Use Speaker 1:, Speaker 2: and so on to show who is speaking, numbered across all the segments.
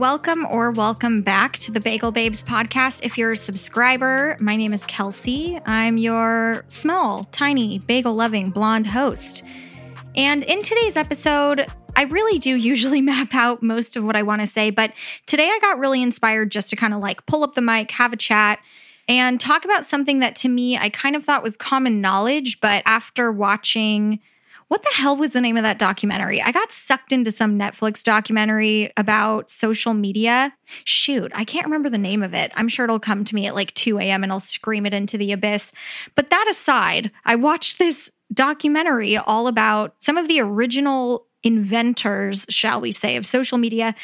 Speaker 1: Welcome or welcome back to the Bagel Babes podcast. If you're a subscriber, my name is Kelsey. I'm your small, tiny, bagel loving blonde host. And in today's episode, I really do usually map out most of what I want to say, but today I got really inspired just to kind of like pull up the mic, have a chat, and talk about something that to me I kind of thought was common knowledge, but after watching what the hell was the name of that documentary? I got sucked into some Netflix documentary about social media. Shoot, I can't remember the name of it. I'm sure it'll come to me at like 2 a.m. and I'll scream it into the abyss. But that aside, I watched this documentary all about some of the original inventors, shall we say, of social media,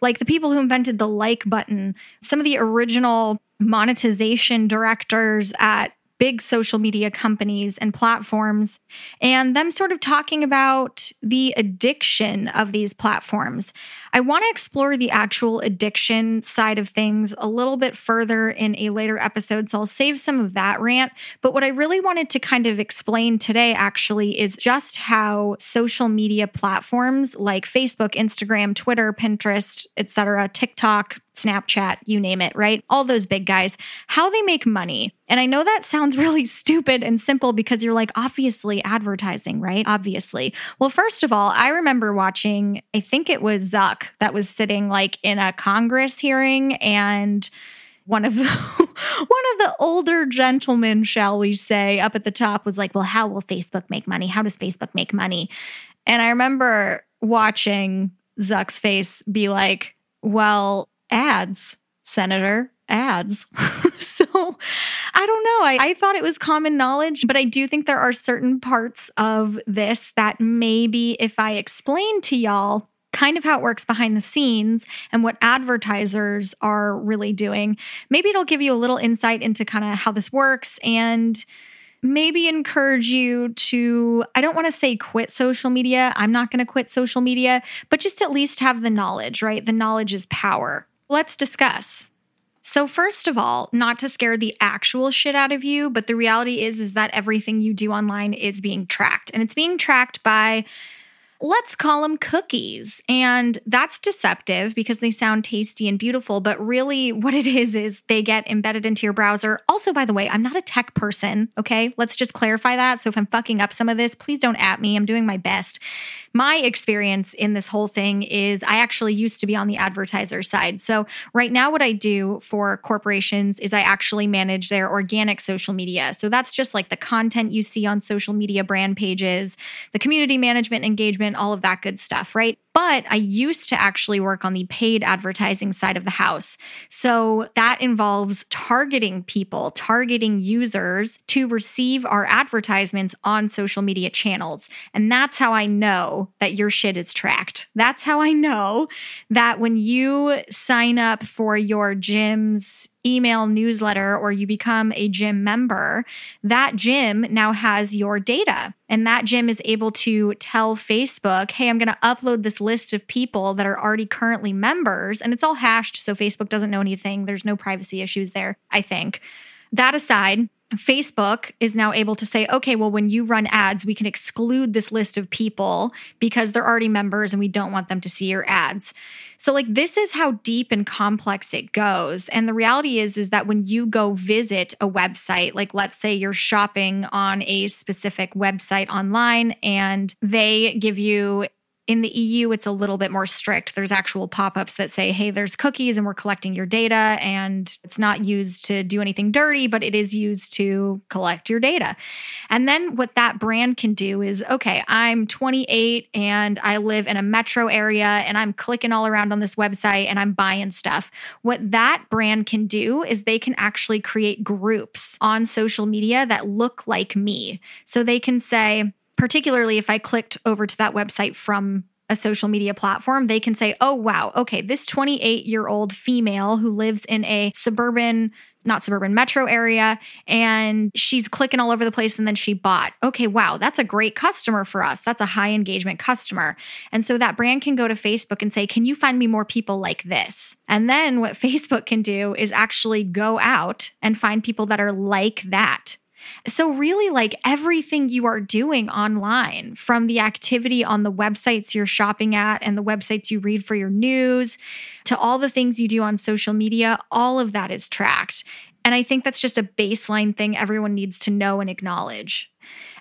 Speaker 1: like the people who invented the like button, some of the original monetization directors at big social media companies and platforms, and them sort of talking about the addiction of these platforms. I want to explore the actual addiction side of things a little bit further in a later episode, so I'll save some of that rant. But what I really wanted to kind of explain today actually is just how social media platforms like Facebook, Instagram, Twitter, Pinterest, etc., TikTok, Snapchat, you name it, right? All those big guys, how they make money. And I know that sounds really stupid and simple because you're like, obviously advertising, right? Obviously. Well, first of all, I remember watching, I think it was Zuck that was sitting like in a Congress hearing and one of the one of the older gentlemen, shall we say, up at the top was like, "Well, how will Facebook make money? How does Facebook make money?" And I remember watching Zuck's face be like, "Well, ads, Senator, ads." so I don't know. I, I thought it was common knowledge, but I do think there are certain parts of this that maybe if I explain to y'all, kind of how it works behind the scenes and what advertisers are really doing. Maybe it'll give you a little insight into kind of how this works and maybe encourage you to, I don't want to say quit social media. I'm not going to quit social media, but just at least have the knowledge, right? The knowledge is power. Let's discuss. So first of all, not to scare the actual shit out of you, but the reality is is that everything you do online is being tracked and it's being tracked by let's call them cookies. And that's deceptive because they sound tasty and beautiful. But really, what it is, is they get embedded into your browser. Also, by the way, I'm not a tech person. Okay. Let's just clarify that. So if I'm fucking up some of this, please don't at me. I'm doing my best. My experience in this whole thing is I actually used to be on the advertiser side. So right now, what I do for corporations is I actually manage their organic social media. So that's just like the content you see on social media brand pages, the community management engagement all of that good stuff, right? But I used to actually work on the paid advertising side of the house. So that involves targeting people, targeting users to receive our advertisements on social media channels. And that's how I know that your shit is tracked. That's how I know that when you sign up for your gym's email newsletter or you become a gym member, that gym now has your data. And that gym is able to tell Facebook, hey, I'm going to upload this list of people that are already currently members. And it's all hashed, so Facebook doesn't know anything. There's no privacy issues there, I think. That aside, Facebook is now able to say, okay, well, when you run ads, we can exclude this list of people because they're already members and we don't want them to see your ads. So like this is how deep and complex it goes. And the reality is is that when you go visit a website, like let's say you're shopping on a specific website online and they give you in the EU, it's a little bit more strict. There's actual pop ups that say, hey, there's cookies and we're collecting your data. And it's not used to do anything dirty, but it is used to collect your data. And then what that brand can do is, okay, I'm 28 and I live in a metro area and I'm clicking all around on this website and I'm buying stuff. What that brand can do is they can actually create groups on social media that look like me. So they can say, particularly if I clicked over to that website from a social media platform, they can say, oh, wow, okay, this 28 year old female who lives in a suburban, not suburban metro area, and she's clicking all over the place and then she bought. Okay, wow, that's a great customer for us. That's a high engagement customer. And so that brand can go to Facebook and say, can you find me more people like this? And then what Facebook can do is actually go out and find people that are like that So, really, like everything you are doing online, from the activity on the websites you're shopping at and the websites you read for your news to all the things you do on social media, all of that is tracked. And I think that's just a baseline thing everyone needs to know and acknowledge.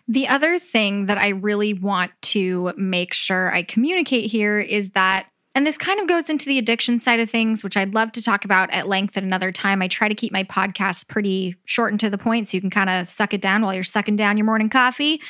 Speaker 1: The other thing that I really want to make sure I communicate here is that and this kind of goes into the addiction side of things, which I'd love to talk about at length at another time. I try to keep my podcasts pretty short and to the point so you can kind of suck it down while you're sucking down your morning coffee.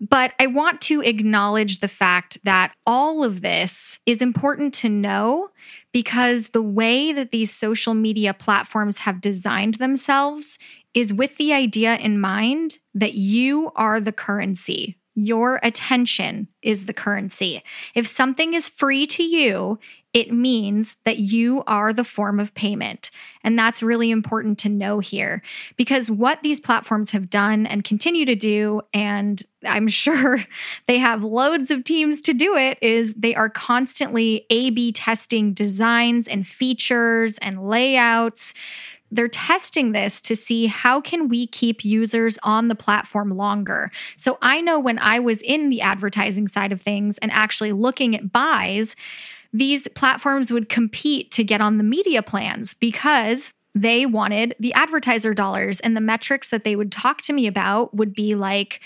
Speaker 1: But I want to acknowledge the fact that all of this is important to know because the way that these social media platforms have designed themselves is with the idea in mind that you are the currency. Your attention is the currency. If something is free to you, it means that you are the form of payment. And that's really important to know here because what these platforms have done and continue to do, and I'm sure they have loads of teams to do it, is they are constantly A B testing designs and features and layouts they're testing this to see how can we keep users on the platform longer. So I know when I was in the advertising side of things and actually looking at buys, these platforms would compete to get on the media plans because they wanted the advertiser dollars and the metrics that they would talk to me about would be like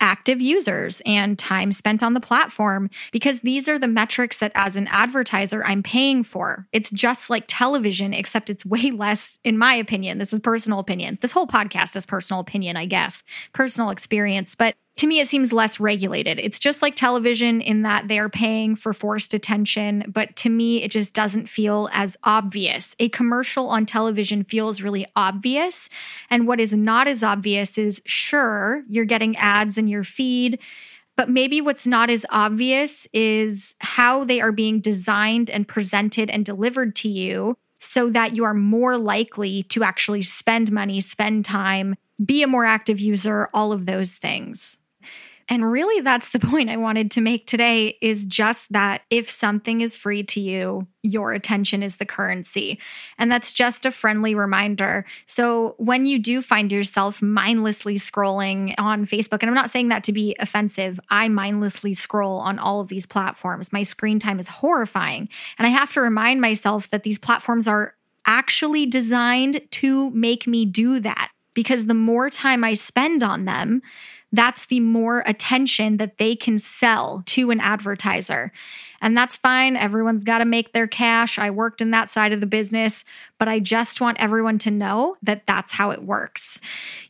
Speaker 1: active users and time spent on the platform because these are the metrics that as an advertiser I'm paying for. It's just like television except it's way less in my opinion. This is personal opinion. This whole podcast is personal opinion, I guess. Personal experience, but to me, it seems less regulated. It's just like television in that they're paying for forced attention, but to me, it just doesn't feel as obvious. A commercial on television feels really obvious. And what is not as obvious is sure, you're getting ads in your feed. But maybe what's not as obvious is how they are being designed and presented and delivered to you so that you are more likely to actually spend money, spend time, be a more active user, all of those things. And really, that's the point I wanted to make today is just that if something is free to you, your attention is the currency. And that's just a friendly reminder. So when you do find yourself mindlessly scrolling on Facebook, and I'm not saying that to be offensive, I mindlessly scroll on all of these platforms. My screen time is horrifying. And I have to remind myself that these platforms are actually designed to make me do that because the more time I spend on them, that's the more attention that they can sell to an advertiser. And that's fine. Everyone's got to make their cash. I worked in that side of the business, but I just want everyone to know that that's how it works.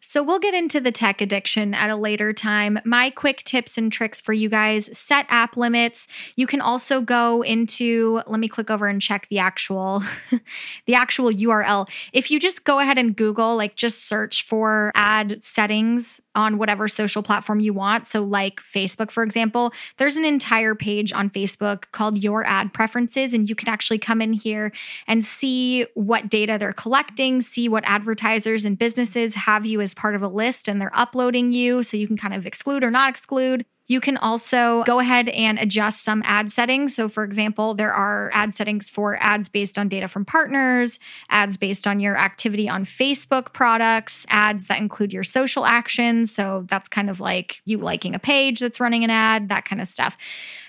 Speaker 1: So we'll get into the tech addiction at a later time. My quick tips and tricks for you guys set app limits. You can also go into, let me click over and check the actual, the actual URL. If you just go ahead and Google, like just search for ad settings on whatever social platform you want. So, like Facebook, for example, there's an entire page on Facebook called Your Ad Preferences. And you can actually come in here and see what data they're collecting, see what advertisers and businesses have you as part of a list and they're uploading you. So you can kind of exclude or not exclude. You can also go ahead and adjust some ad settings. So, for example, there are ad settings for ads based on data from partners, ads based on your activity on Facebook products, ads that include your social actions. So, that's kind of like you liking a page that's running an ad, that kind of stuff.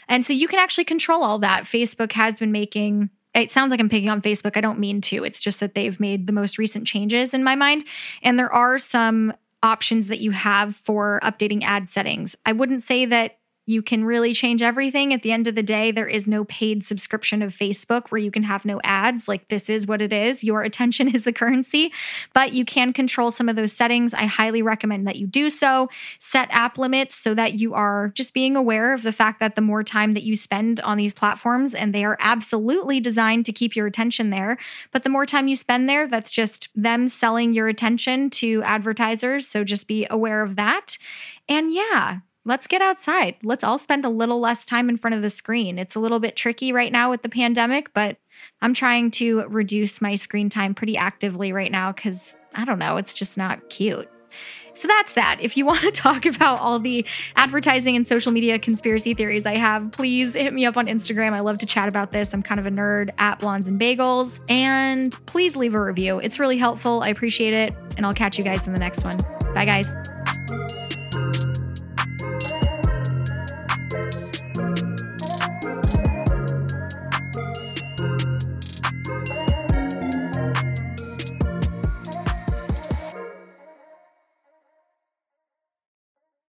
Speaker 1: And so you can actually control all that. Facebook has been making it sounds like I'm picking on Facebook. I don't mean to. It's just that they've made the most recent changes in my mind. And there are some options that you have for updating ad settings. I wouldn't say that you can really change everything. At the end of the day, there is no paid subscription of Facebook where you can have no ads. Like, this is what it is. Your attention is the currency, but you can control some of those settings. I highly recommend that you do so. Set app limits so that you are just being aware of the fact that the more time that you spend on these platforms, and they are absolutely designed to keep your attention there, but the more time you spend there, that's just them selling your attention to advertisers. So just be aware of that. And yeah, let's get outside. Let's all spend a little less time in front of the screen. It's a little bit tricky right now with the pandemic, but I'm trying to reduce my screen time pretty actively right now because I don't know, it's just not cute. So that's that. If you want to talk about all the advertising and social media conspiracy theories I have, please hit me up on Instagram. I love to chat about this. I'm kind of a nerd at Blondes and Bagels. And please leave a review. It's really helpful. I appreciate it. And I'll catch you guys in the next one. Bye, guys.